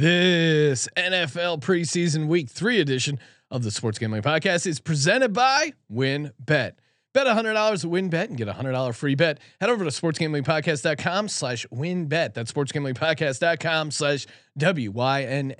This NFL preseason week three edition of the Sports Gambling Podcast is presented by WynnBet. Bet bet $100 at WynnBet and get a $100 free bet. Head over to sportsgamblingpodcast.com slash wynnbet. That's sportsgamblingpodcast.com slash W-Y-N-N-B-E-T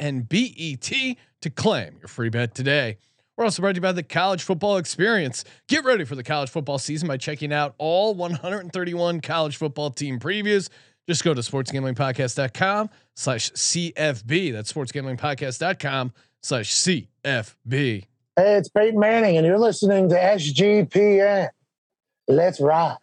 to claim your free bet today. We're also brought to you by the College Football Experience. Get ready for the college football season by checking out all 131 college football team previews. Just go to sportsgamblingpodcast.com slash CFB. That's sportsgamblingpodcast.com slash CFB. Hey, it's Peyton Manning, and you're listening to SGPN. Let's ride.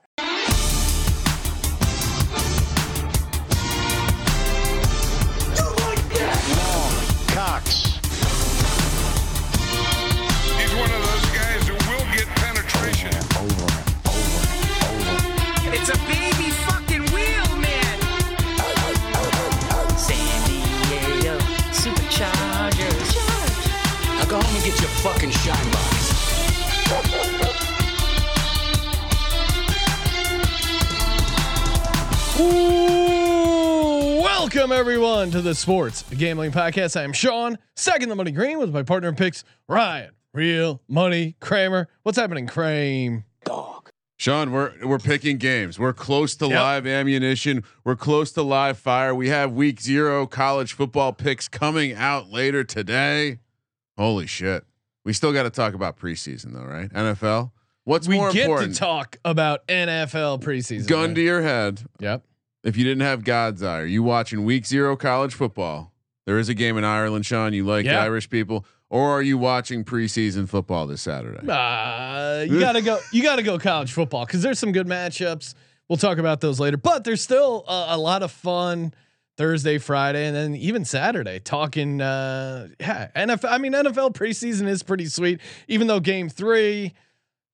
Fucking shine box. Ooh, welcome everyone to the Sports Gambling Podcast. I am Sean, second the money green with my partner in picks, Ryan, real money Kramer. What's happening, Kramer? Dog. Sean, we're we're picking games. We're close to Yep. live ammunition. We're close to live fire. We have week zero college football picks coming out later today. Holy shit! We still got to talk about preseason though, right? NFL. What's We more get important? to talk about NFL preseason. Gun right? to your head. Yep. If you didn't have God's eye, are you watching week zero college football? There is a game in Ireland, Sean. You like Yeah. Irish people, or are you watching preseason football this Saturday? Uh, you gotta go. You gotta go college football because there's some good matchups. We'll talk about those later. But there's still a, a lot of fun Thursday, Friday, and then even Saturday. Talking, uh, yeah, NFL. I mean, NFL preseason is pretty sweet. Even though Game Three,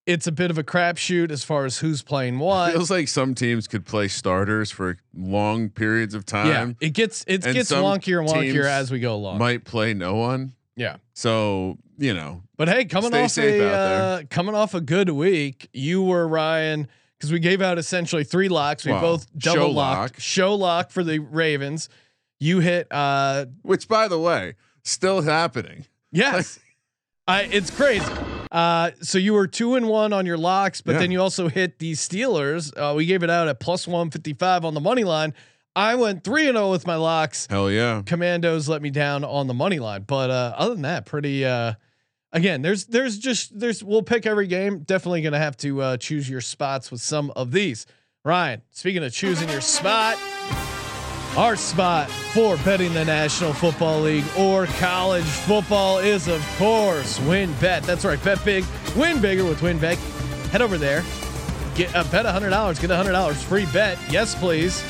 it's a bit of a crapshoot as far as who's playing what. It Feels like some teams could play starters for long periods of time. yeah, it gets it and gets wonkier and wonkier as we go along. might play no one. yeah. So you know, But hey, coming off a uh, coming off a good week, you were Ryan because we gave out essentially three locks. We both Show double lock. Show lock for the Ravens. You hit uh which by the way, still happening. yes. I it's crazy. Uh so you were two and one on your locks, but Yeah. then you also hit the Steelers. Uh we gave it out at plus one fifty five on the money line. I went three and zero with my locks. Hell yeah. Commandos let me down on the money line. But uh, other than that, pretty. Again, there's there's just there's we'll pick every game. Definitely gonna have to uh, choose your spots with some of these. Ryan, speaking of choosing your spot, our spot for betting the National Football League or college football is of course WynnBet. That's right, bet big, win bigger with WynnBet. Head over there, get uh, bet hundred dollars, get hundred dollars free bet. Yes, please.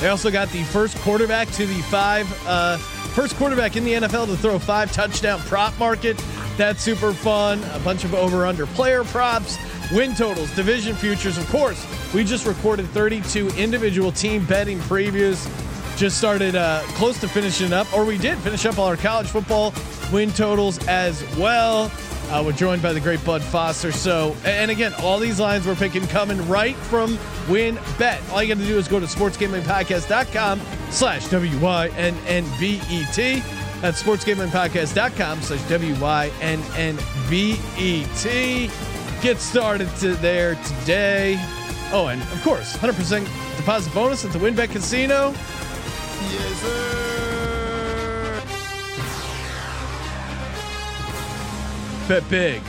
They also got the first quarterback to the five, uh, first quarterback in the NFL to throw five touchdown prop market. That's super fun. A bunch of over under player props, win totals, division futures. Of course, we just recorded 32 individual team betting previews. Just started uh, close to finishing up, or we did finish up all our college football win totals as well. Uh, we're joined by the great Bud Foster. So, and again, all these lines we're picking coming right from Win Bet. All you got to do is go to sportsgamblingpodcast.com slash W-Y-N-N-B-E-T. That's sportsgamblingpodcast.com slash W-Y-N-N-B-E-T. Get started to there today. Oh, and of course, 100% deposit bonus at the WynnBet Casino. Yes, sir. Bet big.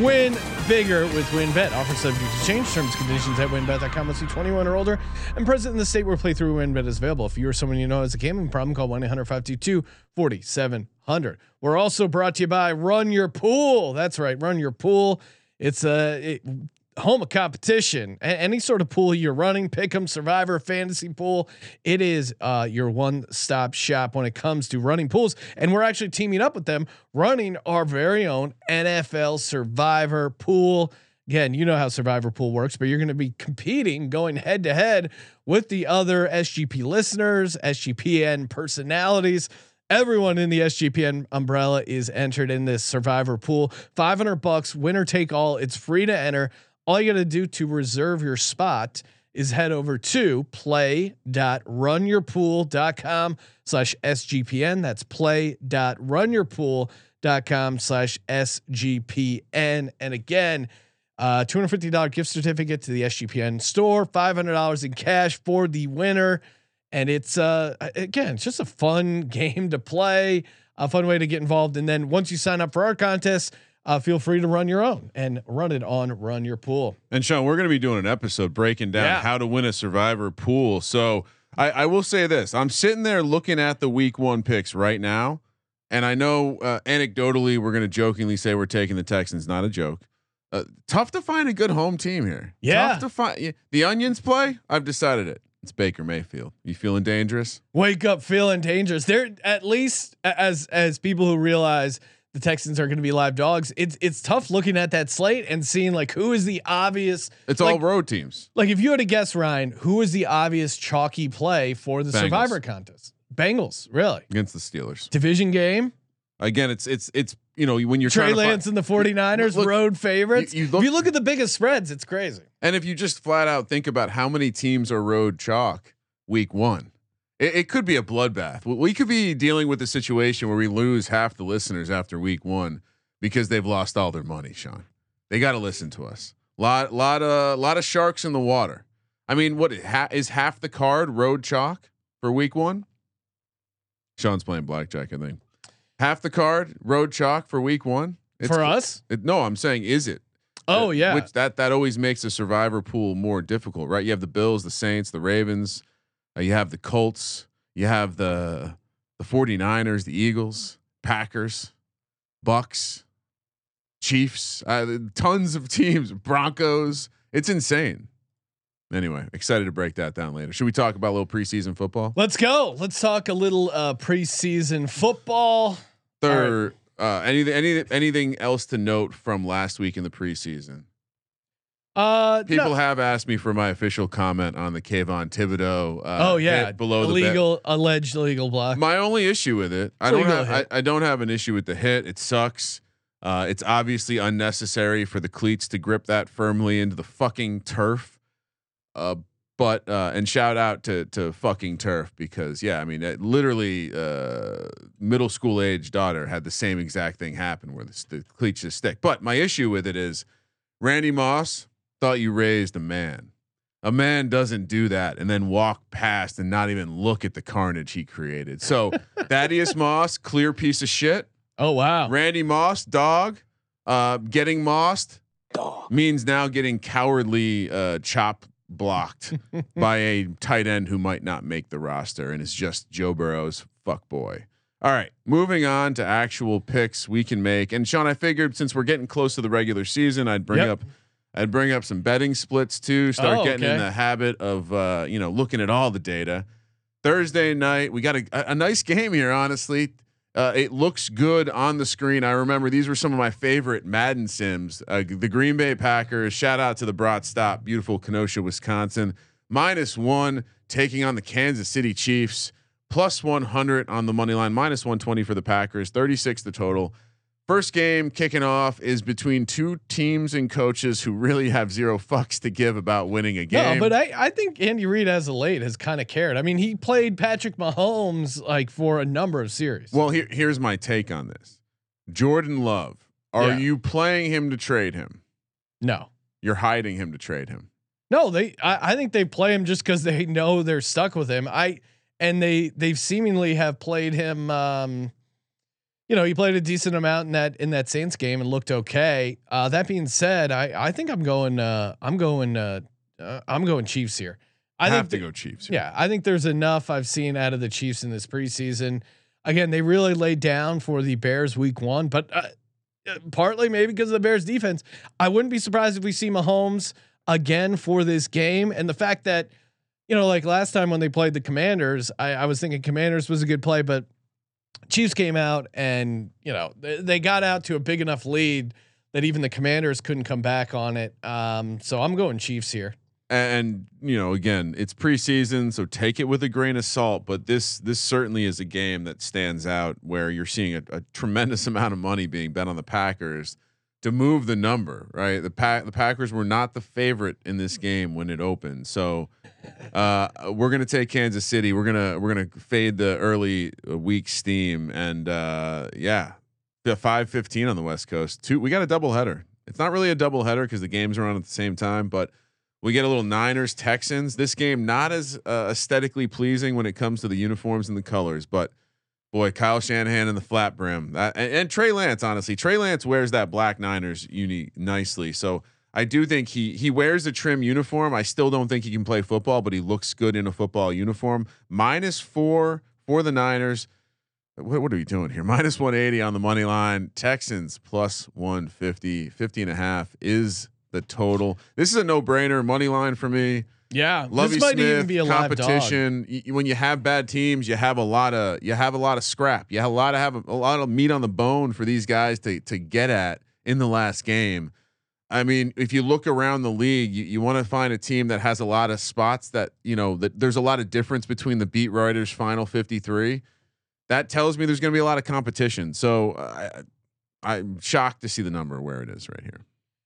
Win bigger with WynnBet. Offer subject to change. Terms conditions at wynnbet.com. Must be 21 or older and present in the state where playthrough WynnBet is available. If you or someone you know has a gambling problem, call 1 800 522 4700. We're also brought to you by Run Your Pool. That's right. Run Your Pool. It's a. It, home of competition. A- any sort of pool you're running, Pick'em, Survivor, Fantasy Pool, it is uh, your one-stop shop when it comes to running pools. And we're actually teaming up with them, running our very own NFL Survivor Pool. Again, you know how Survivor Pool works, but you're going to be competing, going head to head with the other SGP listeners, SGPN personalities. Everyone in the SGPN umbrella is entered in this Survivor Pool. 500 bucks, winner take all. It's free to enter. All you got to do to reserve your spot is head over to play.runyourpool.com slash SGPN. That's play.runyourpool.com slash SGPN. And again, uh, $250 gift certificate to the SGPN store, $500 in cash for the winner. And it's, uh, again, it's just a fun game to play, a fun way to get involved. And then once you sign up for our contest, uh, feel free to run your own and run it on Run Your Pool. And Sean, we're going to be doing an episode breaking down Yeah. how to win a survivor pool. So I, I will say this: I'm sitting there looking at the week one picks right now, and I know uh, anecdotally we're going to jokingly say we're taking the Texans. Not a joke. Uh, tough to find a good home team here. Yeah. tough to find. yeah, The Onions play. I've decided it. It's Baker Mayfield. You feeling dangerous? Wake up feeling dangerous. They're at least as as people who realize the Texans are going to be live dogs. It's it's tough looking at that slate and seeing like who is the obvious It's like, all road teams. like if you had to guess Ryan, who is the obvious chalky play for the Bengals. Survivor contest? Bengals, really? Against the Steelers. Division game. Again, it's it's it's you know when you're Trey trying to find- Lance and the 49ers Look, road favorites. you if look- you look at the biggest spreads, it's crazy. And if you just flat out think about how many teams are road chalk week one, it, it could be a bloodbath. We- could be dealing with a situation where we lose half the listeners after week one because they've lost all their money. Sean, they got to listen to us. Lot, lot of, lot of sharks in the water. I mean, what ha, is half the card road chalk for week one? Sean's playing blackjack, I think. Half the card road chalk for week one It's For us? It, no, I'm saying, is it? Oh Uh, yeah. Which that that always makes a survivor pool more difficult, right? You have the Bills, the Saints, the Ravens, uh, you have the Colts, you have the the 49ers, the Eagles, Packers, Bucks, Chiefs, uh, tons of teams, Broncos. It's insane. Anyway, excited to break that down later. Should we talk about a little preseason football? Let's go. Let's talk a little uh preseason football. Third, uh, anything, any, anything else to note from last week in the preseason? Uh People no. have asked me for my official comment on the Kayvon Thibodeaux. Uh, Oh yeah, below the illegal, alleged illegal block. My only issue with it, I don't have, I. I don't have an issue with the hit. It sucks. Uh, it's obviously unnecessary for the cleats to grip that firmly into the fucking turf. Uh, but uh, and shout out to to fucking turf because yeah, I mean, it literally, uh, middle school age daughter had the same exact thing happen where the, the cleats just stick. But my issue with it is, Randy Moss thought you raised a man. A man doesn't do that and then walk past and not even look at the carnage he created. So Thaddeus Moss, clear piece of shit. oh wow. Randy Moss, dog, uh, getting mossed means now getting cowardly uh, chop blocked by a tight end who might not make the roster and is just Joe Burrow's fuck boy. All right, moving on to actual picks we can make. And Sean, I figured since we're getting close to the regular season, I'd bring Yep. up I'd bring up some betting splits too. Start Oh, getting in the habit of uh, you know looking at all the data. Thursday night, we got a, a a nice game here. Honestly, uh, it looks good on the screen. I remember these were some of my favorite Madden sims. Uh, the Green Bay Packers. Shout out to the Brat Stop, beautiful Kenosha, Wisconsin. Minus one taking on the Kansas City Chiefs. Plus 100 on the money line. Minus 120 for the Packers. 36 the total. First game kicking off is between two teams and coaches who really have zero fucks to give about winning a game. No, but I, I think Andy Reid as of late has kind of cared. I mean, he played Patrick Mahomes like for a number of series. Well, here, here's my take on this. Jordan Love, are Yeah. you playing him to trade him? no, You're hiding him to trade him. no, they. I, I think they play him just because they know they're stuck with him. I and they they've seemingly have played him. Um, you know, he played a decent amount in that in that Saints game and looked okay. Uh, that being said, I I think I'm going. Uh, I'm going. Uh, uh, I'm going Chiefs here. I have think to go Chiefs. Yeah, I think there's enough I've seen out of the Chiefs in this preseason. Again, they really laid down for the Bears week one, but uh, uh, partly maybe because of the Bears defense. I wouldn't be surprised if we see Mahomes again for this game. And the fact that, you know, like last time when they played the Commanders, I, I was thinking Commanders was a good play, but Chiefs came out and, you know, they, they got out to a big enough lead that even the Commanders couldn't come back on it. Um, so I'm going Chiefs here. and you know again it's preseason so take it with a grain of salt but this this certainly is a game that stands out where you're seeing a, a tremendous amount of money being bet on the packers to move the number. Right, the pack the Packers were not the favorite in this game when it opened, so uh, we're gonna take Kansas City. We're gonna we're gonna fade the early uh, week steam, and uh, yeah, the five fifteen on the West Coast. Two, we got a double header. It's not really a double header because the games are on at the same time, but we get a little Niners Texans. This game not as uh, aesthetically pleasing when it comes to the uniforms and the colors, but boy, Kyle Shanahan and the flat brim, uh, that, and, and Trey Lance. Honestly, Trey Lance wears that black Niners uni nicely. So I do think he he wears the trim uniform. I still don't think he can play football, but he looks good in a football uniform. Minus four for the Niners. What, what are we doing here? Minus 180 on the money line. Texans plus 150. 50 and a half is the total. This is a no brainer money line for me. Yeah, Lovie this might Smith even be a competition. Y- when you have bad teams, you have a lot of you have a lot of scrap. You have a lot of have a, a lot of meat on the bone for these guys to to get at in the last game. I mean, if you look around the league, you, you want to find a team that has a lot of spots that you know that there's a lot of difference between the beat writers' final 53. That tells me there's going to be a lot of competition. So I, I'm shocked to see the number where it is right here.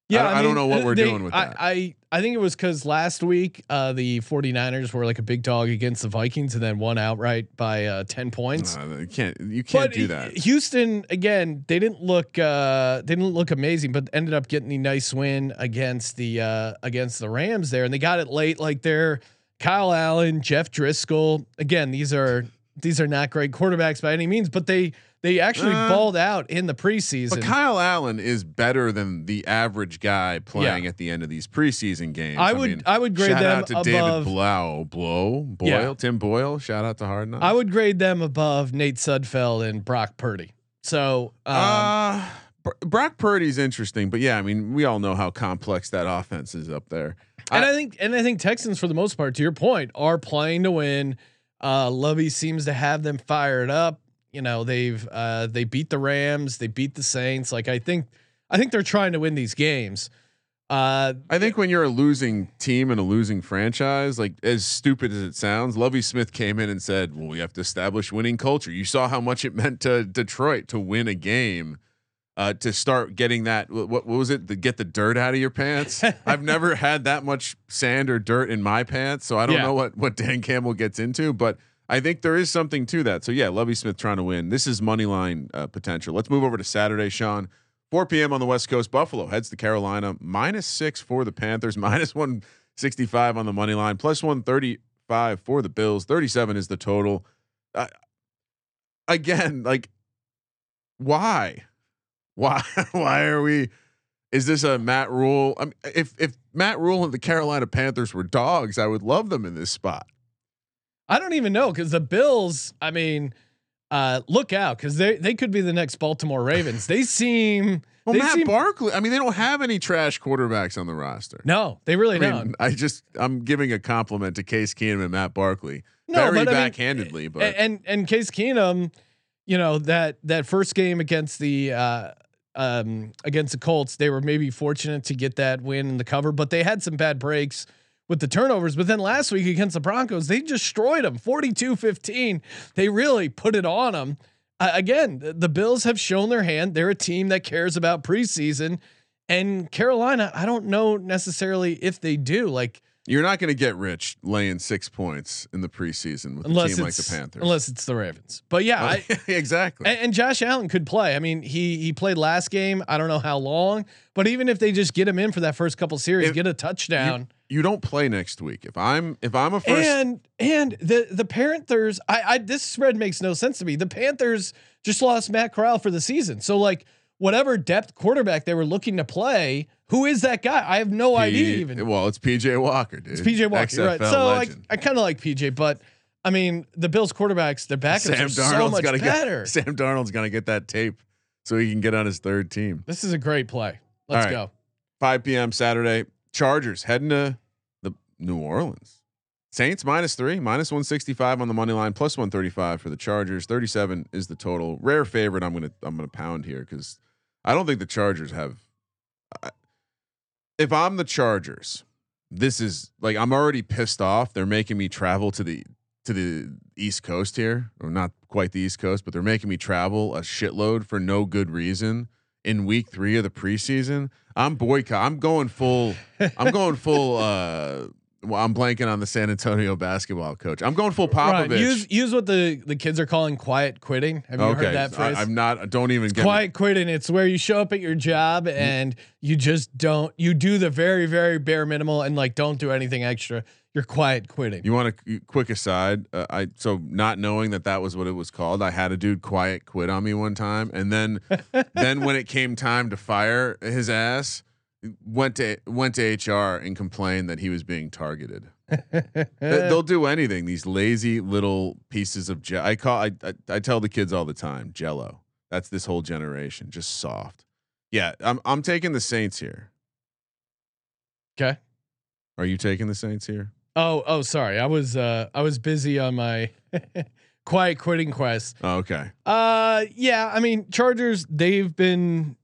Yeah, I- I don't know what we're they- doing with I, that. I I think it was because last week uh, the 49ers were like a big dog against the Vikings and then won outright by uh, 10 points. Uh, you can't you can't but do that. Houston again, they didn't look uh, they didn't look amazing, but ended up getting the nice win against the uh, against the Rams there, and they got it late. Like they're Kyle Allen, Jeff Driskel. Again, these are these are not great quarterbacks by any means, but they they actually Uh, balled out in the preseason. But Kyle Allen is better than the average guy playing Yeah. at the end of these preseason games. I would- I would grade shout them out to above- David Blau, Blow, Boyle, Yeah. Tim Boyle. Shout out to Hard Knocks. I would grade them above Nate Sudfeld and Brock Purdy. So um, uh, Br- Brock Purdy's interesting, but yeah, I mean, we all know how complex that offense is up there. and I- I think and I think Texans for the most part, to your point, are playing to win. Uh, Lovie seems to have them fired up. You know, they've uh, they beat the Rams, they beat the Saints. Like I think I think they're trying to win these games. Uh, I think when you're a losing team and a losing franchise, like as stupid as it sounds, Lovie Smith came in and said, "Well, we have to establish winning culture." You saw how much it meant to Detroit to win a game, uh, to start getting that. What, what was it? To get the dirt out of your pants. I've never had that much sand or dirt in my pants, so I don't Yeah. know what what Dan Campbell gets into, but. I think there is something to that. So yeah, Lovie Smith trying to win. This is money line uh, potential. Let's move over to Saturday, Sean. 4 p.m. on the West Coast. Buffalo heads to Carolina. Minus six for the Panthers. Minus 165 on the money line. Plus 135 for the Bills. 37 is the total. Uh, again, like, why? Why? Why are we? Is this a Matt Rhule? I mean, if if Matt Rhule and the Carolina Panthers were dogs, I would love them in this spot. I don't even know because the Bills. I mean, uh, look out because they they could be the next Baltimore Ravens. They seem Well, they Matt seem, Barkley. I mean, they don't have any trash quarterbacks on the roster. No, they really I mean, don't. I just I'm giving a compliment to Case Keenum and Matt Barkley. No, Very but I mean, backhandedly, but and and Case Keenum, you know that that first game against the uh, um, against the Colts, they were maybe fortunate to get that win in the cover, but they had some bad breaks with the turnovers. But then last week against the Broncos, they destroyed them 42-15. They really put it on them. Uh, again, the, the Bills have shown their hand. They're a team that cares about preseason. And Carolina, I don't know necessarily if they do. Like you're not going to get rich laying six points in the preseason with a team like the Panthers. unless it's the Ravens. But yeah, oh, I, exactly. And, and Josh Allen could play. I mean, he he played last game. I don't know how long, but even if they just get him in for that first couple series, If get a touchdown, you don't play next week. If I'm if I'm a first, and and the the Panthers, I, I this spread makes no sense to me. The Panthers just lost Matt Corral for the season, so like whatever depth quarterback they were looking to play, who is that guy? I have no idea. Even well, it's PJ Walker, dude. it's PJ Walker, you're right? So I, legend. I kind of like PJ, but I mean the Bills quarterbacks, their backups Sam are so Darnold's much got to better. get Sam Darnold's to get that tape so he can get on his third team. This is a great play. Let's right. go. 5 p.m. Saturday. Chargers heading to the New Orleans. Saints minus three, minus 165 on the money line, plus 135 for the Chargers. 37 is the total. Rare favorite. I'm gonna I'm gonna pound here because I don't think the Chargers have. I, if I'm the Chargers, this is like I'm already pissed off. They're making me travel to the to the East Coast here, or not quite the East Coast, but they're making me travel a shitload for no good reason in week three of the preseason, I'm boycott. I'm going full. I'm going full. uh well, I'm blanking on the San Antonio basketball coach. I'm going full Popovich. Right, use use what the the kids are calling quiet quitting. Have you okay, heard that phrase? I, am not. Don't even get me- quiet quitting. It's where you show up at your job and you just don't. You do the very very bare minimal and like don't do anything extra. You're quiet quitting. You want a quick aside? Uh, I so not knowing that that was what it was called. I had a dude quiet quit on me one time, and then then when it came time to fire his ass, went to went to HR and complained that he was being targeted. They- They'll do anything. These lazy little pieces of gel. I call. I, I I tell the kids all the time, Jello. That's this whole generation, just soft. Yeah, I'm I'm taking the Saints here. okay. Are you taking the Saints here? Oh oh sorry. I was uh I was busy on my quiet quitting quest. Oh, okay. Uh yeah. I mean Chargers. They've been.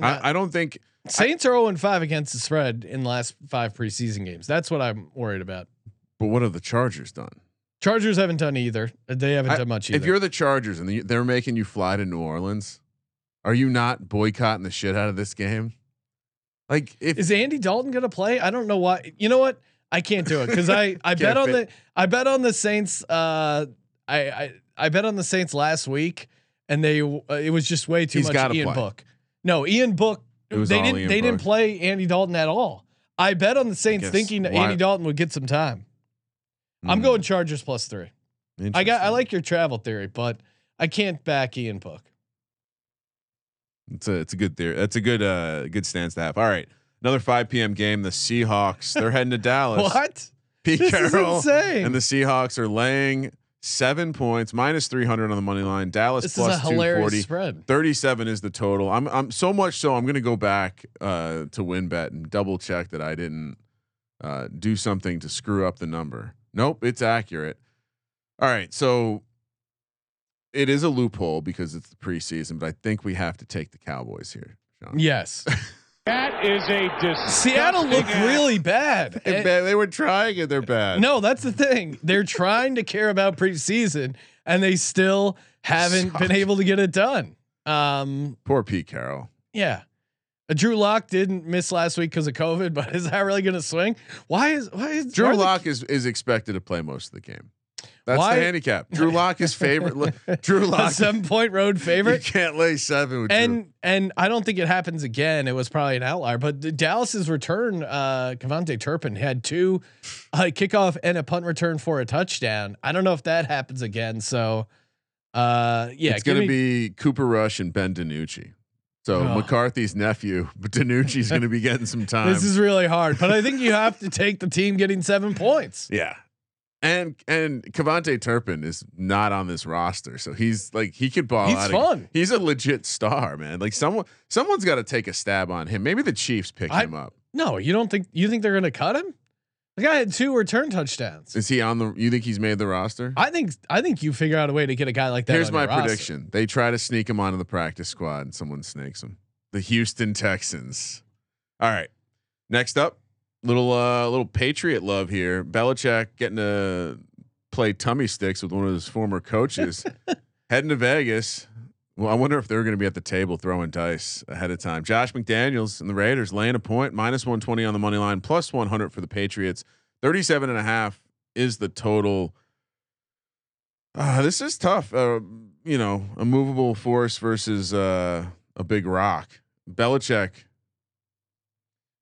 I, I don't think Saints are 0 and 5 against the spread in the last five preseason games. That's what I'm worried about. But what have the Chargers done? Chargers haven't done either. They haven't I- done much either. If you're the Chargers and they're making you fly to New Orleans, are you not boycotting the shit out of this game? Like if Is Andy Dalton gonna play? I don't know why. You know what? I can't do it because I I bet on fit. the I bet on the Saints. Uh, I I I bet on the Saints last week, and they uh, it was just way too He's much Ian play. Book. No, Ian Book. It was they didn't Ian they didn't play Andy Dalton at all. I bet on the Saints thinking that why- Andy Dalton would get some time. I'm Mm, going Chargers plus three. I got I like your travel theory, but I can't back Ian Book. it's a it's a good theory. That's a good uh good stance to have. All right, another 5 p.m. game. The Seahawks they're heading to Dallas. What? Pete This is Carroll insane. and the Seahawks are laying seven points, minus 300 on the money line. Dallas This is a 240. spread. 37 is the total. I'm I'm so much so I'm going to go back uh to WynnBet and double check that I didn't uh do something to screw up the number. Nope, it's accurate. All right, so it is a loophole because it's the preseason, but I think we have to take the Cowboys here. Sean. Yes. That is a disgusting Seattle looked act. really bad. They, And- ba- they were trying and they're bad. no, that's the thing. They're trying to care about preseason, and they still haven't been able to get it done. Um, Poor Pete Carroll. yeah. Uh, Drew Lock didn't miss last week because of COVID, but is that really going to swing? Why is why is Drew are the- Lock is is expected to play most of the game. That's Why- the handicap. Drew Lock is favorite. Look, Drew Lock seven point road favorite. You can't lay seven with Drew. And and I don't think it happens again. It was probably an outlier, but the Dallas's return, uh, KaVontae Turpin had two uh, kickoff and a punt return for a touchdown. I don't know if that happens again. So, uh, yeah, it's going to be Cooper Rush and Ben DiNucci. So Oh. McCarthy's nephew, but DiNucci's going to be getting some time. This is really hard, but I think you have to take the team getting seven points. yeah. And and KaVontae Turpin is not on this roster, so he's like he could ball out. He's fun. He's a legit star, man. Like someone someone's got to take a stab on him. Maybe the Chiefs pick I- him up. No, you don't think you think they're going to cut him? The guy had two return touchdowns. Is he on the? You think he's made the roster? I think I think you figure out a way to get a guy like that. Here's my your roster. prediction: they try to sneak him onto the practice squad, and someone snakes him. The Houston Texans. All right, next up, little uh little Patriot love here. Belichick getting to play tummy sticks with one of his former coaches, heading to Vegas. Well, I wonder if they're going to be at the table throwing dice ahead of time. Josh McDaniels and the Raiders laying a point, minus 120 on the money line, plus 100 for the Patriots. 37 and a half is the total. Uh, this is tough. Uh, you know, a movable force versus uh, a big rock. Belichick.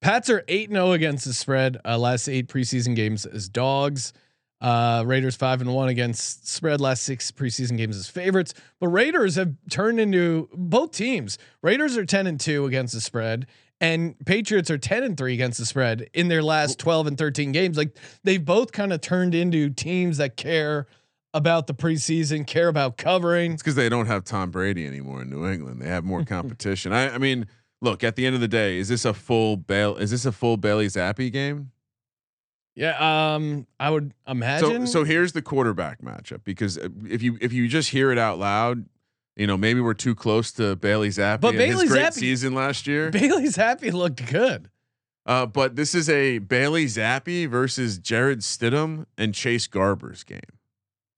Pats are 8 0 against the spread. Uh, last eight preseason games as dogs. Uh, Raiders 5 and 1 against spread. Last six preseason games as favorites. But Raiders have turned into both teams. Raiders are 10 and 2 against the spread. And Patriots are 10 and 3 against the spread in their last 12 and 13 games. Like they've both kind of turned into teams that care about the preseason, care about covering. It's because they don't have Tom Brady anymore in New England. They have more competition. I, I mean, look. At the end of the day, is this a full Bail? Is this a full Bailey Zappe game? Yeah, um, I would imagine. So, so here's the quarterback matchup because uh, if you if you just hear it out loud, you know maybe we're too close to Bailey Zappe But and Bailey his great Zappe- season last year. Bailey Zappe looked good. Uh, but this is a Bailey Zappe versus Jarrett Stidham and Chase Garbers game.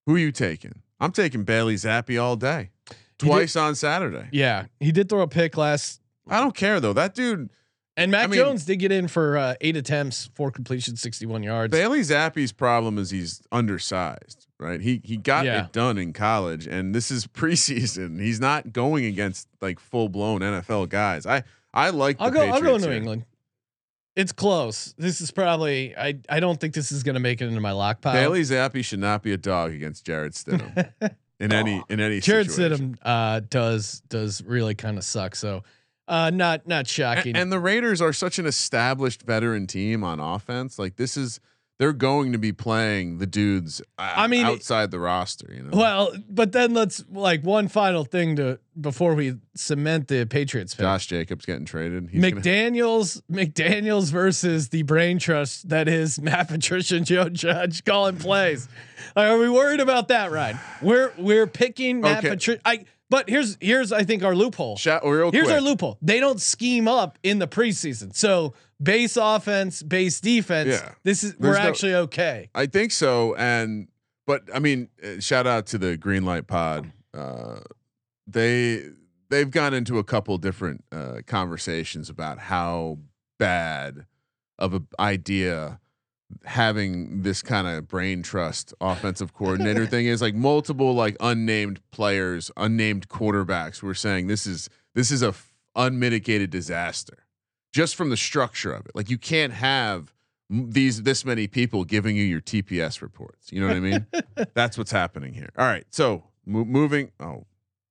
Who are you taking? I'm taking Bailey Zappe all day. did- Twice on Saturday. Yeah, he did throw a pick last I don't care though. That dude And Mac I mean- Jones did get in for uh, eight attempts, four completions, 61 yards. Bailey Zappe's problem is he's undersized, right? He he got Yeah. it done in college, and this is preseason. He's not going against like full blown NFL guys. I I like. I'll go. I'll go New here. England. It's close. This is probably. I. I don't think this is going to make it into my lock pile. Bailey Zappe should not be a dog against Jarrett Stidham in any in any Jarrett situation. Stidham uh, does does really kind of suck. So, uh, not not shocking. And, the Raiders are such an established veteran team on offense. Like this is they're going to be playing the dudes. Uh, I mean, outside the roster, you know. well, but then let's like one final thing to before we cement the Patriots. pick. Josh Jacobs getting traded. He's McDaniel's McDaniel's versus the brain trust that is Matt Patricia and Joe Judge calling plays. Are we worried about that, Ryan? We're we're picking Matt Okay. Patricia. I but here's here's I think our loophole. Shout, real Here's quick. our loophole. They don't scheme up in the preseason. So base offense, base defense. Yeah. This is we're no- actually okay. I think so. And but I mean, uh, shout out to the Green Light Pod. Uh, they they've gone into a couple different uh, conversations about how bad of an idea having this kind of brain trust offensive coordinator thing is like multiple like unnamed players unnamed quarterbacks were saying this is this is a f- unmitigated disaster just from the structure of it like you can't have m- these this many people giving you your TPS reports. You know what I mean? That's what's happening here. All right, so mo- moving. Oh,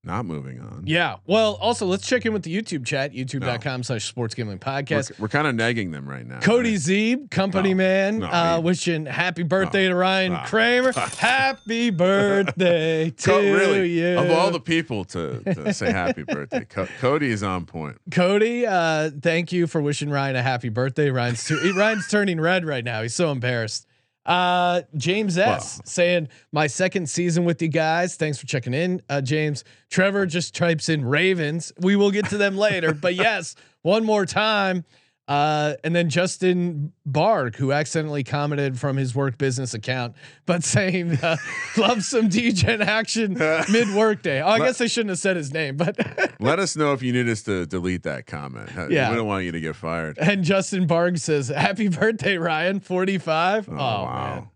not moving on. Yeah. Well, also let's check in with the YouTube chat, youtube.com slash sports gambling we're, podcast. we're kind of nagging them right now. Cody right? Zeeb, company No, man, no, uh, wishing happy birthday to Ryan Ah. Kramer. happy birthday to Co- really, you. of all the people to, to say happy birthday, Co- Cody is on point. Cody, uh, thank you for wishing Ryan a happy birthday. Ryan's tu- Ryan's turning red right now. He's so embarrassed. Uh, James S Wow. saying my second season with you guys. Thanks for checking in, uh, James. Trevor just types in Ravens. We will get to them later, but yes, one more time. Uh, and then Justin Barg, who accidentally commented from his work business account, but saying uh, love some DGen action mid workday. Oh, I guess I shouldn't have said his name, but Let us know if you need us to delete that comment. Yeah. we don't want you to get fired. And Justin Barg says, "Happy birthday, Ryan! Forty-five. Oh, Oh, man, wow.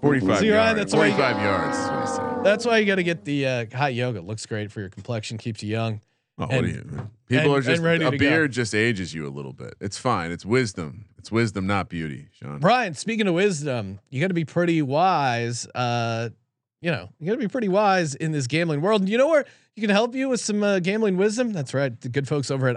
Forty-five See, Ryan, yards. that's why you- yards. Is what he said. that's why you got to get the uh, hot yoga. Looks great for your complexion, keeps you young. Oh, what and- do you? People and- are just a go. beard just ages you a little bit. It's fine. It's wisdom. It's wisdom, not beauty, Sean. Brian, speaking of wisdom, you got to be pretty wise. Uh, you know, you got to be pretty wise in this gambling world. And you know where you can help you with some uh, gambling wisdom? That's right, the good folks over at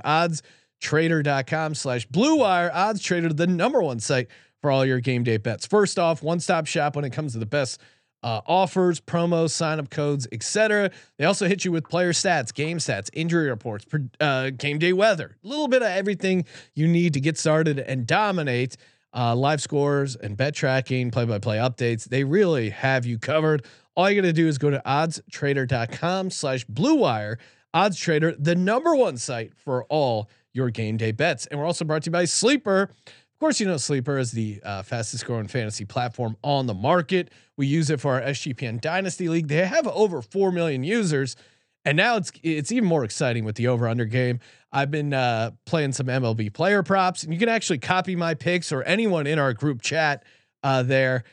OddsTrader.com slash Blue Wire. Odds Trader, the number one site for all your game day bets. First off, one stop shop when it comes to the best uh, offers, promos, sign up codes, etc. They also hit you with player stats, game stats, injury reports, uh, game day weather, a little bit of everything you need to get started and dominate. Uh, live scores and bet tracking, play by play updates. They really have you covered. All you got to do is go to oddstrader.com slash blue wire. The number one site for all your game day bets. And we're also brought to you by Sleeper. Of course, you know Sleeper is the uh, fastest growing fantasy platform on the market. We use it for our SGPN Dynasty League. They have over 4 million users. And now it's it's even more exciting with the over under game. I've been uh, playing some MLB player props, and you can actually copy my picks or anyone in our group chat uh, there.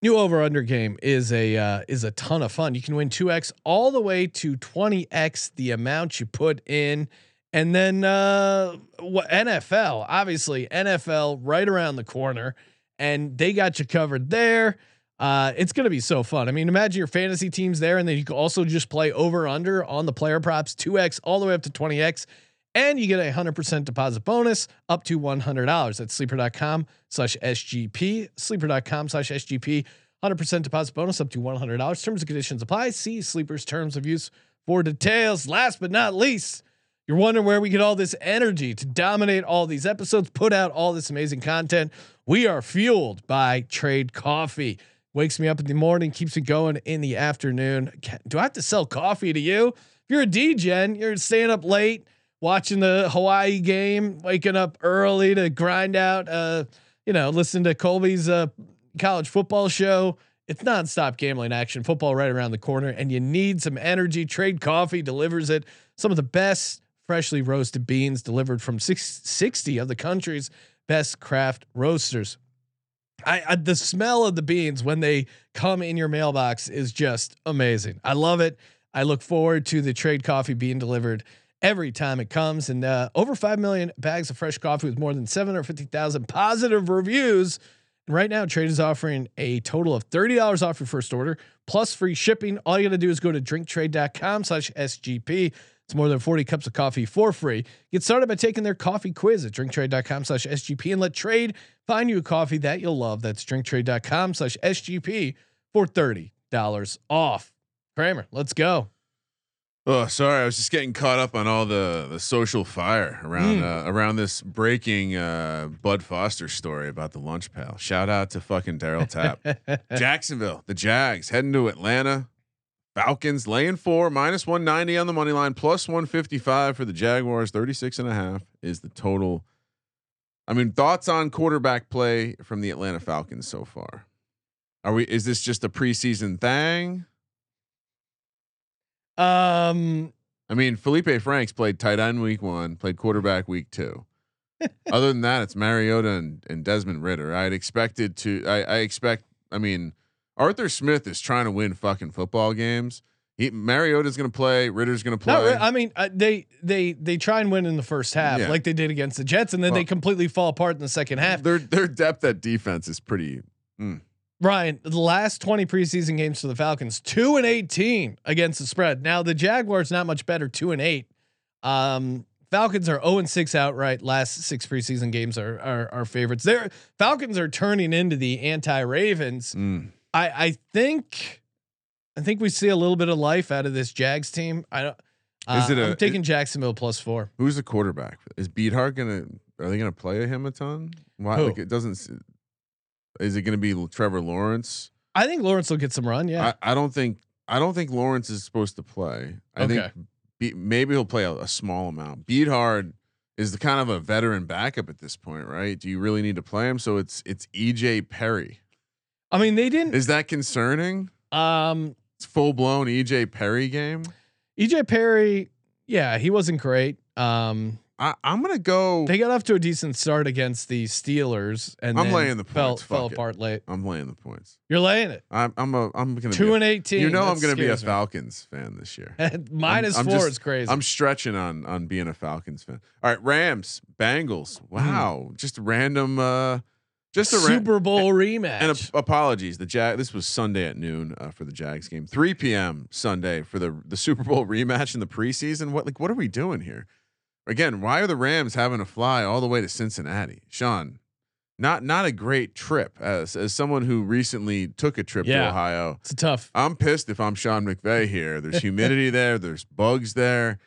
New over under game is a uh, is a ton of fun. You can win two x all the way to twenty x the amount you put in, and then uh, what NFL obviously NFL right around the corner, and they got you covered there. Uh, it's going to be so fun. I mean, imagine your fantasy teams there, and then you can also just play over under on the player props, 2x all the way up to 20x, and you get a 100% deposit bonus up to $100. at sleeper.com slash SGP, sleeper.com slash SGP, 100% deposit bonus up to $100. Terms and conditions apply. See Sleeper's terms of use for details. Last but not least, you're wondering where we get all this energy to dominate all these episodes, put out all this amazing content. We are fueled by Trade Coffee wakes me up in the morning, keeps me going in the afternoon. Do I have to sell coffee to you? If you're a DGen, you're staying up late watching the Hawaii game, waking up early to grind out, uh, you know, listen to Colby's uh, college football show. It's nonstop gambling action, football right around the corner, and you need some energy. Trade Coffee delivers it. Some of the best freshly roasted beans delivered from six, 60 of the country's best craft roasters. I, I the smell of the beans when they come in your mailbox is just amazing. I love it. I look forward to the trade coffee being delivered every time it comes. And uh, over 5 million bags of fresh coffee with more than 750,000 positive reviews. And right now, Trade is offering a total of $30 off your first order plus free shipping. All you got to do is go to drinktrade.com slash SGP. It's more than 40 cups of coffee for free. Get started by taking their coffee quiz at drinktrade.com slash SGP and let trade find you a coffee that you'll love. That's drinktrade.com slash SGP for $30 off. Kramer, let's go. Oh, sorry. I was just getting caught up on all the the social fire around Mm. uh, around this breaking uh, Bud Foster story about the lunch pal. Shout out to fucking Darryl Tapp. Jacksonville, the Jags heading to Atlanta. Falcons laying four minus 190 on the money line plus 155 for the Jaguars 36 and a half is the total. I mean, thoughts on quarterback play from the Atlanta Falcons so far? Are we is this just a preseason thing? Um, I mean, Felipe Franks played tight end week one, played quarterback week two. Other than that, it's Mariota and, and Desmond Ridder. I'd expected to. I, I expect. I mean, Arthur Smith is trying to win fucking football games. He Mariota's going to play. Ridder's going to play. not I mean, uh, they they they try and win in the first half, Yeah. like they did against the Jets, and then Well- they completely fall apart in the second half. their their depth at defense is pretty. Ryan, the last 20 preseason games for the Falcons, two and 18 against the spread. Now the Jaguars not much better, two and eight. Um, Falcons are 0 and 6 outright. Last six preseason games are are, are favorites. Their Falcons are turning into the anti Ravens. Mm. I I think I think we see a little bit of life out of this Jags team. I don't. Uh, Is it a- I'm taking Jacksonville plus four. Who's the quarterback? Is Beathard gonna? Are they gonna play him a ton? Why? Who? Like it doesn't. Is it gonna be Trevor Lawrence? I think Lawrence will get some run. Yeah. I, I don't think I don't think Lawrence is supposed to play. I Okay. think be, maybe he'll play a, a small amount. Beathard is the kind of a veteran backup at this point, right? Do you really need to play him? So it's it's EJ Perry. I mean, they didn't. Is that concerning? Um, It's full blown EJ Perry game. EJ Perry, yeah, he wasn't great. Um, I, I'm gonna go. they got off to a decent start against the Steelers, and I'm then laying the points. fell it. apart late. I'm laying the points. You're laying it I'm I'm a I'm gonna two be a- and eighteen. You know I'm gonna be a scares me. Falcons fan this year. Minus I'm four just- is crazy. I'm stretching on on being a Falcons fan. All right, Rams, Bengals. Wow, just random. uh Just a Super Bowl rematch. And ap- apologies, the Jag. This was Sunday at noon uh, for the Jags game. 3 p.m. Sunday for the the Super Bowl rematch in the preseason. What like what are we doing here? Again, why are the Rams having to fly all the way to Cincinnati, Sean? Not not a great trip as as someone who recently took a trip to Ohio. it's tough. I'm pissed if I'm Sean McVay here. There's humidity there. There's bugs there.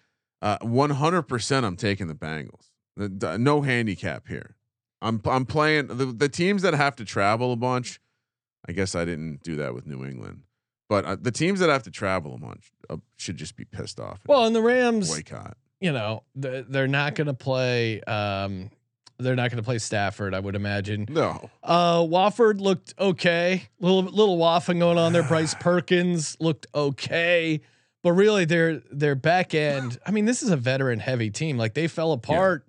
Uh, 100% I'm taking the Bengals. No handicap here. I'm I'm playing the, the teams that have to travel a bunch. I guess I didn't do that with New England, but uh, the teams that have to travel a bunch uh, should just be pissed off. and Well, and the Rams, boycott. you know, they're, they're not going to play. Um, they're not going to play Stafford, I would imagine. No, Uh, Wolford looked okay. Little little waffling going on there. Bryce Perkins looked okay, but really their their back end. I mean, this is a veteran heavy team. Like they fell apart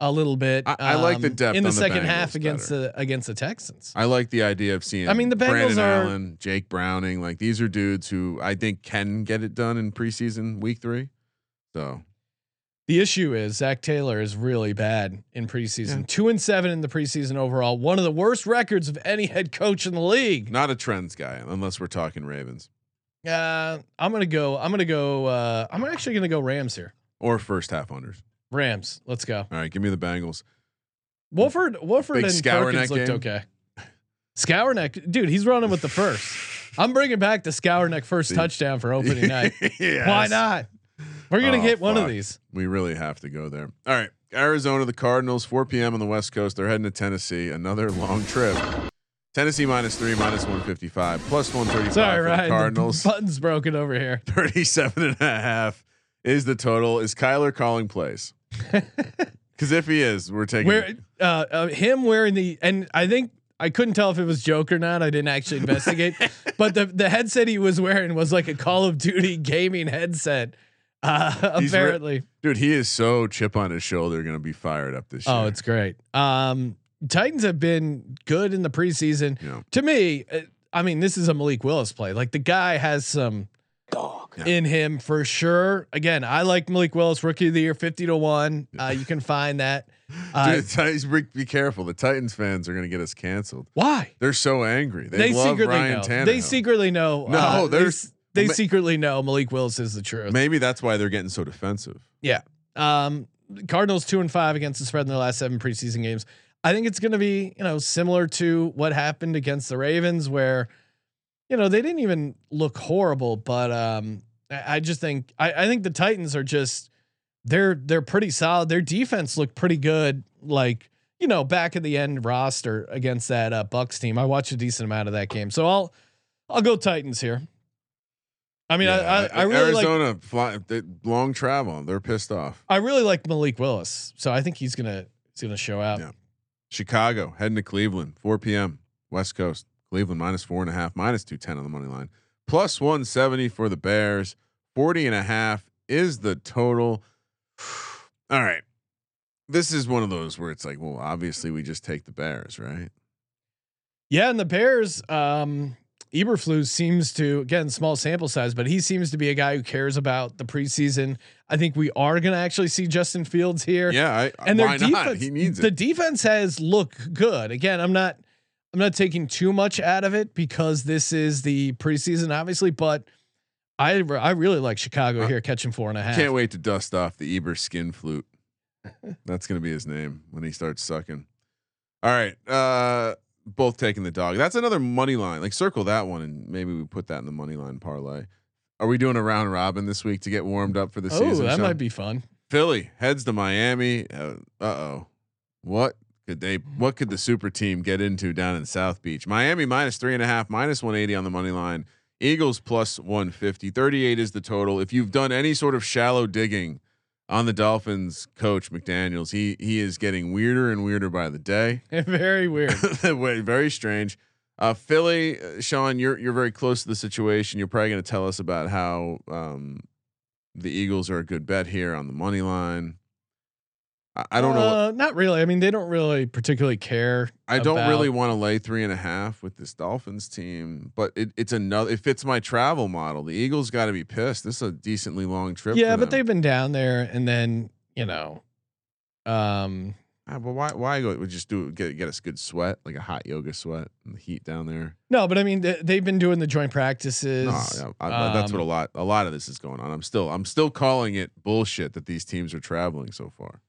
a little bit. um, I- I like the depth in the the second half against better. the against the Texans. I like the idea of seeing. I mean, the Bengals Brandon are- Allen, Jake Browning. Like these are dudes who I think can get it done in preseason week three. So The issue is Zac Taylor is really bad in preseason. Yeah. Two and seven in the preseason overall. One of the worst records of any head coach in the league. not a trends guy unless we're talking Ravens Uh, I'm gonna go. I'm gonna go. Uh, I'm actually gonna go Rams here. or first half unders. Rams. Let's go. All right, give me the Bengals. Wolford, Wolford Big and Perkins looked game? okay. Skowronek, dude, he's running with the first. I'm bringing back the Skowronek first See. touchdown for opening night. Yes. Why not? We're gonna Oh, get one of these. We really have to go there. All right, Arizona, the Cardinals, 4 p.m. on the West Coast. They're heading to Tennessee. Another long trip. Tennessee minus three, minus 155, plus 135 Sorry, for Ryan. the The Cardinals. button's broken over here. 37 and a half is the total. Is Kyler calling plays? Because if he is, we're taking. Where uh, uh, him wearing the and I think I couldn't tell if it was joke or not. I didn't actually investigate, but the the headset he was wearing was like a Call of Duty gaming headset. Uh, He's re- apparently, Dude, he is so chip on his shoulder, going to be fired up this year. oh, it's great. Um, Titans have been good in the preseason. Yeah. To me, uh, I mean, this is a Malik Willis play. Like the guy has some Dog. in him for sure. Again, I like Malik Willis, rookie of the year, fifty to one. Uh, you can find that. Uh, Dude, Titans, be be careful. The Titans fans are going to get us canceled. why? They're so angry. They, They, love secretly Ryan know. Tannehill. They secretly know. No, uh, they, there's- they ma- secretly know Malik Willis is the truth. Maybe that's why they're getting so defensive. Yeah. Um, Cardinals two and five against the spread in their last seven preseason games. I think it's going to be, you know, similar to what happened against the Ravens, where, you know, they didn't even look horrible, but um, I, just think I, I think the Titans are just they're they're pretty solid. Their defense looked pretty good, like you know, back in the end roster against that uh, Bucks team. I watched a decent amount of that game, so I'll I'll go Titans here. I mean, I, I, I really like Arizona fly, they, long travel. They're pissed off. I really like Malik Willis, so I think he's gonna he's gonna show out. Yeah. Chicago heading to Cleveland, 4 p.m. West Coast. Cleveland minus four and a half, minus 210 on the money line, plus 170 for the Bears. 40 and a half is the total. All right. This is one of those where it's like, well, obviously we just take the Bears, right? Yeah, and the Bears, um, Eberflus seems to again small sample size, but he seems to be a guy who cares about the preseason. I think we are going to actually see Justin Fields here. Yeah, I, and their why defense, not? He needs the it. defense has looked good. Again, I'm not, I'm not taking too much out of it because this is the preseason, obviously, but I, I really like Chicago here catching four and a half. Can't wait to dust off the Eber skin flute. That's gonna be his name when he starts sucking. All right, uh, both taking the dog. That's another money line. Like circle that one, and maybe we put that in the money line parlay. Are we doing a round robin this week to get warmed up for the Oh, season? that Sean? might be fun. Philly heads to Miami. Uh oh, what could they? What could the super team get into down in South Beach? Miami minus three and a half, minus one eighty on the money line. Eagles plus 150. 38 is the total. If you've done any sort of shallow digging on the Dolphins coach McDaniels, he he is getting weirder and weirder by the day. Very weird. Very strange. Uh, Philly, uh, Sean, you're you're very close to the situation. You're probably going to tell us about how um, the Eagles are a good bet here on the money line. I, I don't know. Uh, not really. I mean, they don't really particularly care. I don't really want to lay three and a half with this Dolphins team, but it, it's another. It fits my travel model. The Eagles got to be pissed. This is a decently long trip. Yeah, but they've been down there, and then you know, um, Ah, but why? Why go? We just do get get us good sweat, like a hot yoga sweat, and the heat down there. no, but I mean, they, they've been doing the joint practices. No, yeah, I, that's what a um, lot a lot of this is going on. I'm still I'm still calling it bullshit that these teams are traveling so far.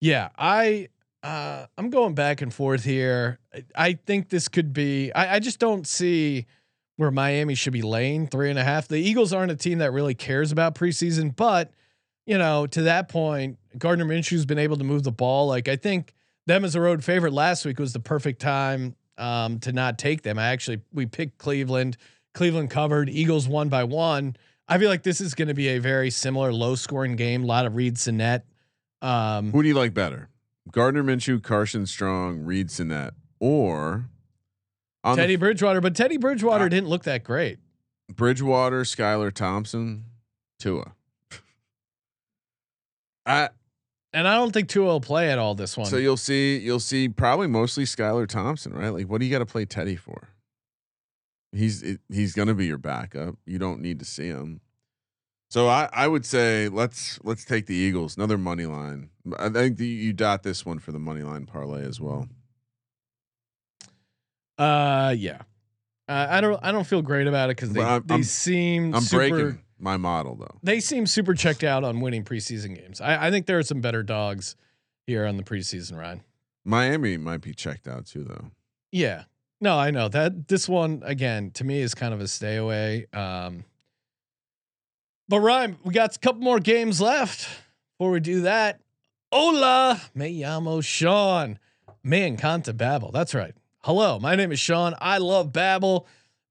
Yeah, I uh, I'm going back and forth here. I, I think this could be. I, I just don't see where Miami should be laying three and a half. The Eagles aren't a team that really cares about preseason, but you know, to that point, Gardner Minshew's been able to move the ball. Like I think them as a road favorite last week was the perfect time um, to not take them. I actually we picked Cleveland. Cleveland covered. Eagles won by one. I feel like this is going to be a very similar low scoring game. A lot of Reid Sinnett. Um, Who do you like better? Gardner Minshew, Carson Strong, Reid Sinnett, or Teddy Bridgewater, but Teddy Bridgewater Uh, didn't look that great. Bridgewater, Skylar Thompson, Tua. I And I don't think Tua will play at all this one. so you'll see you'll see probably mostly Skylar Thompson, right? Like what do you got to play Teddy for? He's it, he's going to be your backup. You don't need to see him. So I I would say let's let's take the Eagles. Another money line. I think the, you dot this one for the money line parlay as well. uh, yeah. Uh, I don't. I don't feel great about it because they, I'm- they I'm- seem I'm super, breaking my model though. They seem super checked out on winning preseason games. I, I think there are some better dogs here on the preseason ride. Miami might be checked out too though. Yeah. No, I know that this one again to me is kind of a stay away. Um, but Ryan, we got a couple more games left. Before we do that, hola, me llamo Sean. Me encanta Babbel. That's right. Hello, my name is Sean. I love Babbel.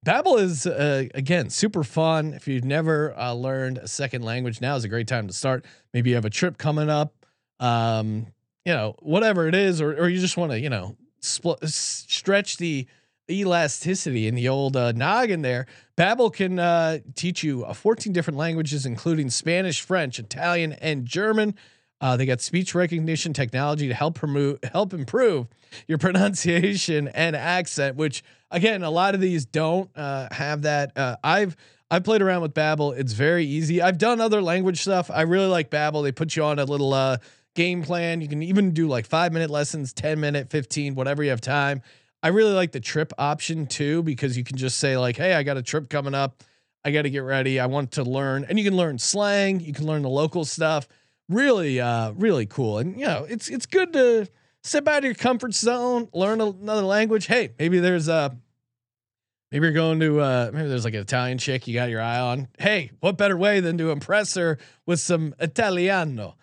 Babbel is uh, again super fun. If you've never uh, learned a second language, now is a great time to start. Maybe you have a trip coming up. Um, you know, whatever it is, or or you just want to, you know, spl- stretch the elasticity in the old uh, noggin there. Babbel can uh, teach you uh, 14 different languages, including Spanish, French, Italian, and German. Uh, they got speech recognition technology to help promote, help improve your pronunciation and accent. Which again, a lot of these don't uh, have that. Uh, I've I've played around with Babbel. It's very easy. I've done other language stuff. I really like Babbel. They put you on a little uh, game plan. You can even do like five minute lessons, 10 minute, 15, whatever you have time. I really like the trip option too, because you can just say like, Hey, I got a trip coming up. I got to get ready. I want to learn and you can learn slang. You can learn the local stuff. Really, uh, really cool. And you know, it's, it's good to step out of your comfort zone, learn another language. Hey, maybe there's a, maybe you're going to, uh, maybe there's like an Italian chick you got your eye on. Hey, what better way than to impress her with some Italiano?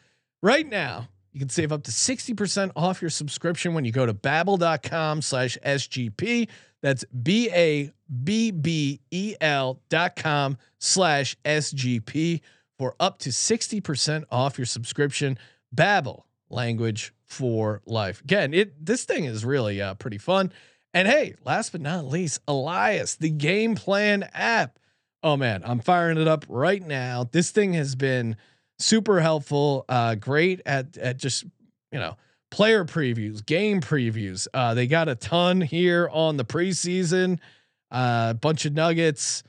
Right now, you can save up to 60% off your subscription when you go to babbel.com slash SGP. That's B-A-B-B-E-L dot com slash SGP for up to 60% off your subscription. Babbel, language for life. Again, it this thing is really uh, pretty fun. And hey, last but not least, Elias, the game plan app. Oh man, I'm firing it up right now. This thing has been super helpful. Uh, great at at just you know player previews, game previews. Uh, they got a ton here on the preseason. A uh, bunch of nuggets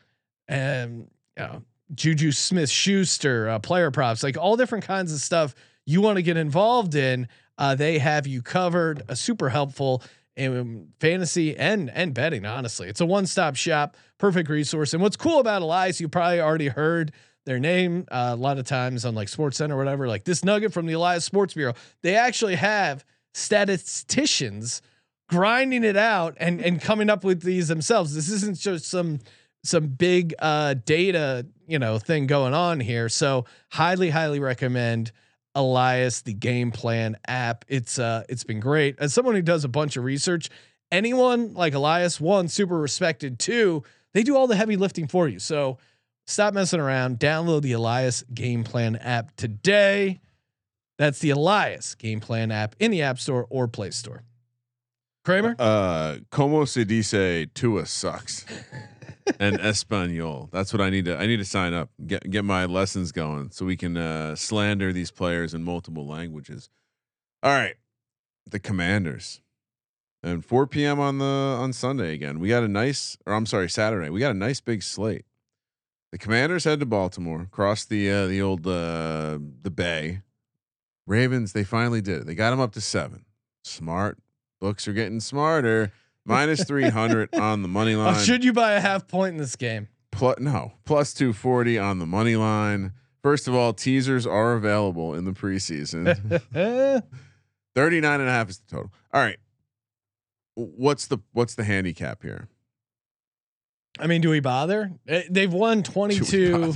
and you know, Juju Smith Schuster, uh, player props, like all different kinds of stuff you want to get involved in. Uh, they have you covered. Uh, super helpful in fantasy and and betting. Honestly, it's a one stop shop, perfect resource. And what's cool about Elias, you probably already heard their name uh, a lot of times on like Sports Center or whatever. Like this nugget from the Elias Sports Bureau, they actually have statisticians grinding it out and and coming up with these themselves. This isn't just some some big uh, data you know thing going on here. So highly highly recommend. Elias, the game plan app. It's uh it's been great. As someone who does a bunch of research, anyone like Elias, one, super respected, two, they do all the heavy lifting for you. So stop messing around. Download the Elias game plan app today. That's the Elias game plan app in the App Store or Play Store. Kramer? Uh, como se dice Tua sucks. and Espanol. That's what I need to. I need to sign up, get get my lessons going, so we can uh, slander these players in multiple languages. All right, the Commanders, and 4 p.m. on the on Sunday again. We got a nice, or I'm sorry, Saturday. We got a nice big slate. The Commanders head to Baltimore, cross the uh, the old uh, the Bay. Ravens, they finally did it. They got them up to seven. Smart books are getting smarter. Minus 300 on the money Oh, line. should you buy a half point in this game? Plus, no, plus 240 on the money line. First of all, teasers are available in the preseason. Eh, 39 and a half is the total. All right. What's the what's the handicap here? I mean, do we bother? Eh, They've won 22.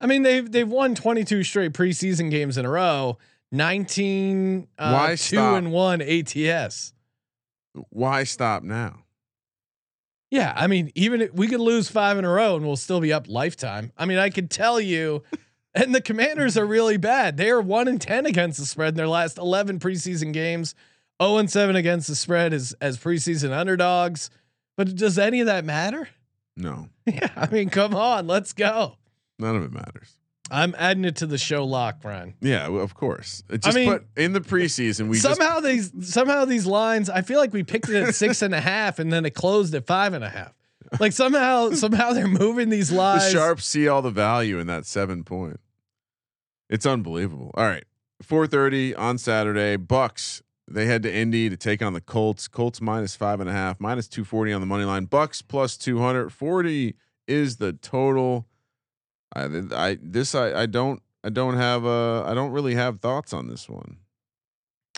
I mean, they've they've won 22 straight preseason games in a row. 19 uh, Why 2 stop? and 1 ATS. Why stop now? Yeah, I mean, even if we could lose 5 in a row and we'll still be up lifetime. I mean, I could tell you and the Commanders are really bad. They are 1 and 10 against the spread in their last 11 preseason games. 0 and 7 against the spread as as preseason underdogs. But does any of that matter? No, Yeah, I mean, come on, let's go. none of it matters. I'm adding it to the show lock, Brian. Yeah, well, of course. It I just mean, put in the preseason. We just somehow these somehow these lines. I feel like we picked it at six and a half, and then it closed at five and a half. Like somehow somehow they're moving these lines. the sharps see all the value in that seven point. It's unbelievable. All right, four thirty on Saturday. Bucks they head to Indy to take on the Colts. Colts minus five and a half, minus two forty on the money line. Bucks plus two hundred forty is the total. I, I this I, I don't I don't have uh I don't really have thoughts on this one.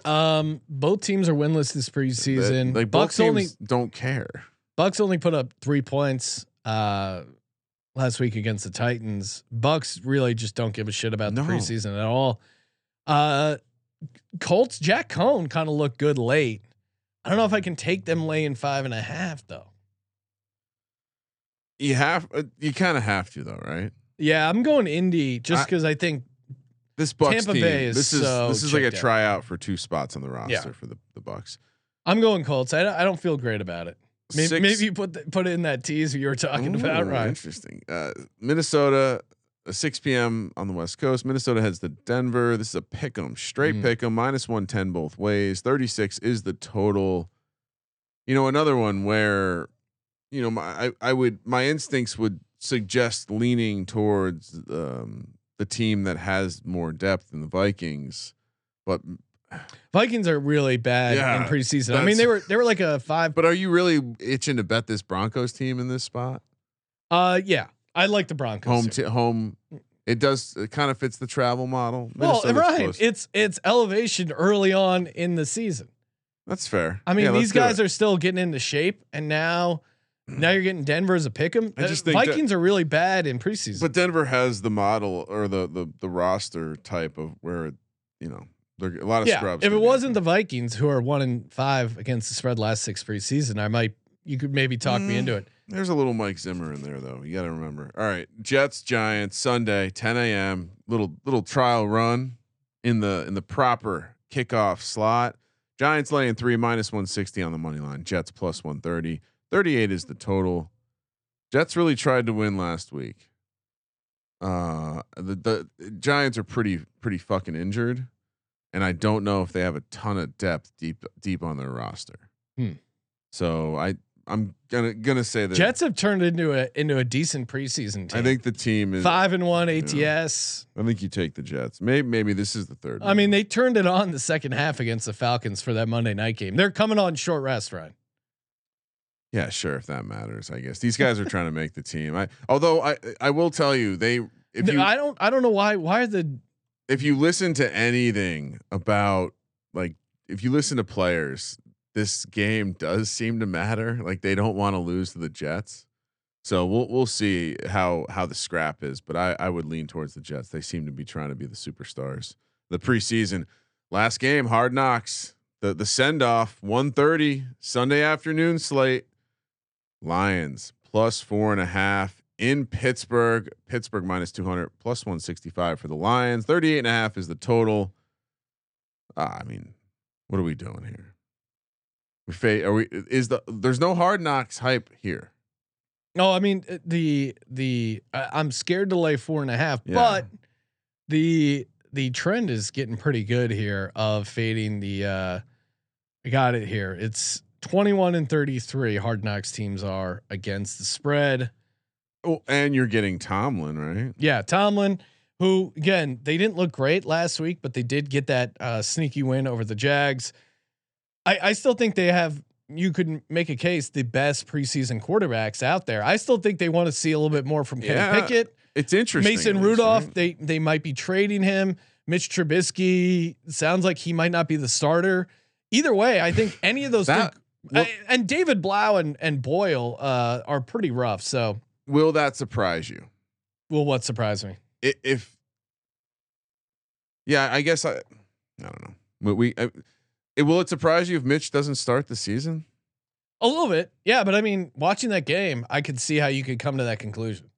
Um, both teams are winless this preseason. like both Bucks only don't care. Bucks only put up three points uh last week against the Titans. Bucks really just don't give a shit about No. the preseason at all. Uh Colts, Jack Coan kind of looked good late. I don't know if I can take them laying five and a half though. You have uh, you kind of have to though, right? Yeah, I'm going Indy just because I, think This Bucks Tampa team, Bay is this is so this is like a out. tryout for two spots on the roster Yeah. for the the Bucks. I'm going Colts. I, don't- I don't feel great about it. Maybe, maybe you put the, put it in that tease you were talking about, right? Interesting. Uh, Minnesota, 6 p.m. on the West Coast. Minnesota heads to Denver. This is a pick 'em, straight Mm. pick 'em, minus 110 both ways. 36 is the total. You know, another one where, you know, my I, I would my instincts would suggest leaning towards um, the team that has more depth than the Vikings, but Vikings are really bad Yeah, in preseason. I mean, they were they were like a five. but are you really itching to bet this Broncos team in this spot? Uh, yeah, I like the Broncos. home to home. It does. It kind of fits the travel model. well, right. close. It's it's elevation early on in the season. That's fair. I mean, Yeah, these guys are still getting into shape, and now now you're getting Denver as a pick 'em. I just think Vikings are really bad in preseason. But Denver has the model or the the the roster type of where you know they're a lot of yeah, scrubs. if it gonna be out wasn't the. Vikings who are one and five against the spread last six preseason, I might you could maybe talk me Mm. into it. There's a little Mike Zimmer in there though. You got to remember. All right, Jets Giants Sunday 10 a.m. little little trial run in the in the proper kickoff slot. Giants laying three minus 160 on the money line. Jets plus 130. 38 is the total. Jets really tried to win last week. Uh, the the Giants are pretty pretty fucking injured, and I don't know if they have a ton of depth deep deep on their roster. Hmm. So I I'm gonna gonna say that Jets have turned into a into a decent preseason team. I think the team is five and one ATS. I think you take the Jets. Maybe maybe this is the third. I mean, they turned it on the second half against the Falcons for that Monday night game. They're coming on short rest, right? yeah, sure. If that matters, I guess these guys are trying to make the team. I although I I will tell you they if you I don't I don't know why why are the if you listen to anything about like if you listen to players, this game does seem to matter. Like they don't want to lose to the Jets. So we'll we'll see how how the scrap is, but I I would lean towards the Jets. They seem to be trying to be the superstars. The preseason last game, Hard Knocks, the the send off, 1:30 Sunday afternoon slate. Lions plus four and a half in Pittsburgh. Pittsburgh minus 200 plus 165 for the Lions. 38 and a half is the total. Ah, I mean, what are we doing here? We fa- are we is the there's no hard knocks hype here. no I mean uh, the the I, I'm scared to lay four and a half, Yeah. but the the trend is getting pretty good here of fading the uh I got it here. It's 21 and 33 hard knocks teams are against the spread. Oh, and you're getting Tomlin, right? Yeah, Tomlin, who again they didn't look great last week, but they did get that uh, sneaky win over the Jags. I, I still think they have. You could make a case the best preseason quarterbacks out there. I still think they want to see a little bit more from Kenny Yeah, Pickett, It's interesting. Mason Rudolph. right? They they might be trading him. Mitch Trubisky sounds like he might not be the starter. Either way, I think any of those That- three- well- I- and David Blough and and Boyle uh, are pretty rough. So, Will that surprise you? well, what surprised me? I- If yeah, I guess I I don't know. We, we I, it will it surprise you if Mitch doesn't start the season? A little bit, yeah. But I mean, watching that game, I could see how you could come to that conclusion.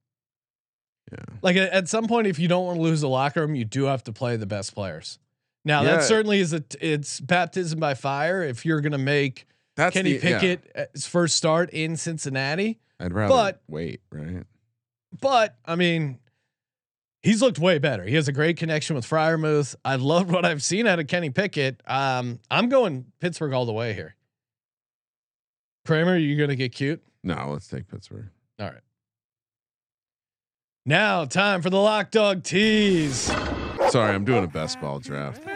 Yeah. Like at, at some point, if you don't want to lose the locker room, you do have to play the best players. Now Yeah. that certainly is a it's baptism by fire. If you're gonna make That's Kenny the. Pickett uh, his first start in Cincinnati, I'd rather but- wait, right? but I mean, he's looked way better. He has a great connection with Freiermuth. I love what I've seen out of Kenny Pickett. Um, I'm going Pittsburgh all the way here. Kramer, are you gonna get cute? No, let's take Pittsburgh. All right. Now, time for the lock dog tease. Sorry, I'm doing a best ball draft.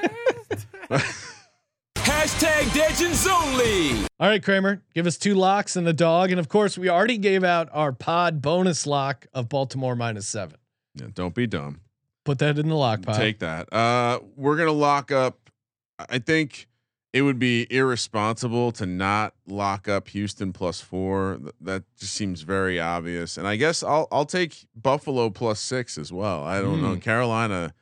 Hashtag Legends only. All right, Kramer, give us two locks and a dog. And of course, we already gave out our pod bonus lock of Baltimore minus seven. Yeah, don't be dumb. Put that in the lock pile. Take that. Uh, we're gonna lock up. I think it would be irresponsible to not lock up Houston plus four. Th- That just seems very obvious. And I guess I'll I'll take Buffalo plus six as well. I don't know Carolina.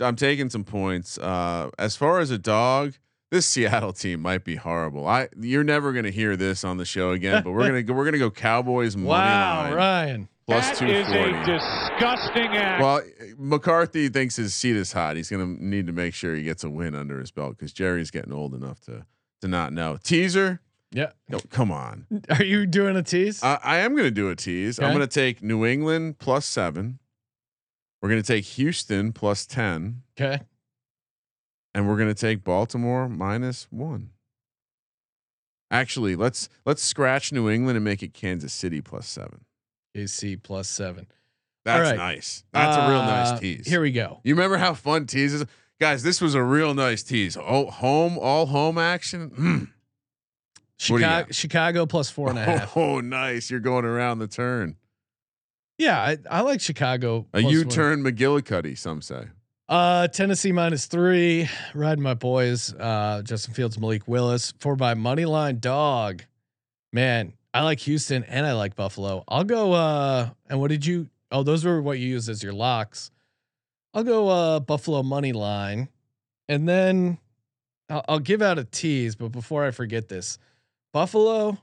I'm taking some points. Uh, as far as a dog, this Seattle team might be horrible. I you're never gonna hear this on the show again. But we're gonna go, we're gonna go Cowboys money wow, line Ryan. Plus That two is a disgusting act. Well, McCarthy thinks his seat is hot. He's going to need to make sure he gets a win under his belt because Jerry's getting old enough to to not know. Teaser: Yeah. No, come on. Are you doing a tease? I, I am going to do a tease. I'm going to take New England plus seven. We're going to take Houston plus 10. okay. and we're going to take Baltimore minus one. Actually, let's let's scratch New England and make it Kansas City plus seven. AC plus seven. That's right. nice. That's a real Uh, nice tease. Here we go. you remember how fun teases, guys? This was a real nice tease. Oh, home, all home action. Mm. What do you Chicago? Chicago plus four and a half. Oh, nice! You're going around the turn. Yeah, I, I like Chicago. A. U-turn McGillicuddy. Some say. Uh, Tennessee minus three. Riding my boys. Uh, Justin Fields, Malik Willis. Four by money line dog. Man, I like Houston and I like Buffalo. I'll go. Uh, and what did you? Oh, those were what you used as your locks. I'll go uh Buffalo money line, and then I'll, I'll give out a tease. But before I forget this, Buffalo,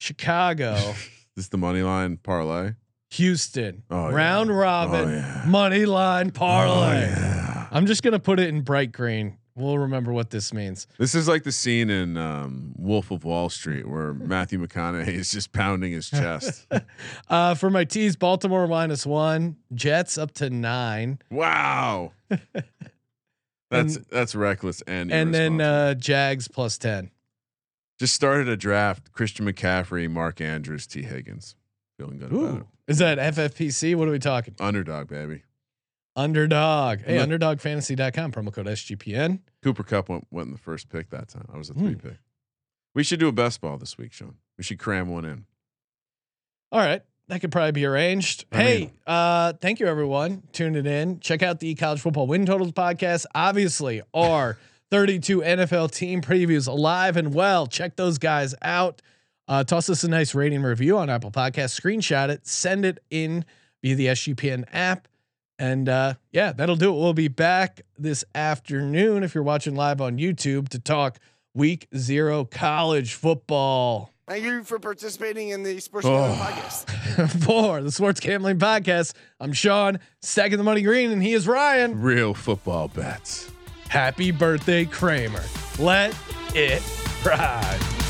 Chicago, This is the money line parlay. Houston, Oh, yeah. round robin, Oh, yeah. money line parlay. Oh, yeah. I'm just gonna put it in bright green. We'll remember what this means. This is like the scene in um, Wolf of Wall Street where Matthew McConaughey is just pounding his chest. Uh, for my teas, Baltimore minus one, Jets up to nine, wow, that's And- that's reckless and and then uh, Jags plus ten. just started a draft: Christian McCaffrey, Mark Andrews, Tee Higgins. Feeling good about it. is that FFPC? What are we talking? Underdog, baby. Underdog. Hey, Look- underdogfantasy.com promo code SGPN. Cooper Kupp went went in the first pick that time. I was a three pick. We should do a best ball this week, Sean. We should cram one in. All right. That could probably be arranged. I hey, mean- uh, thank you everyone tuning in. Check out the college football win totals podcast. Obviously, our 32 NFL team previews alive and well. Check those guys out. Uh, toss us a nice rating review on Apple Podcasts. Screenshot it, send it in via the SGPN app. And uh, yeah, that'll do it. We'll be back this afternoon if you're watching live on YouTube to talk week zero college football. Thank you for participating in the Sports Oh. Gambling Podcast. for the Sports Gambling Podcast. I'm Sean, second the money green, and he is Ryan. Real football bets. Happy birthday, Kramer. Let it ride.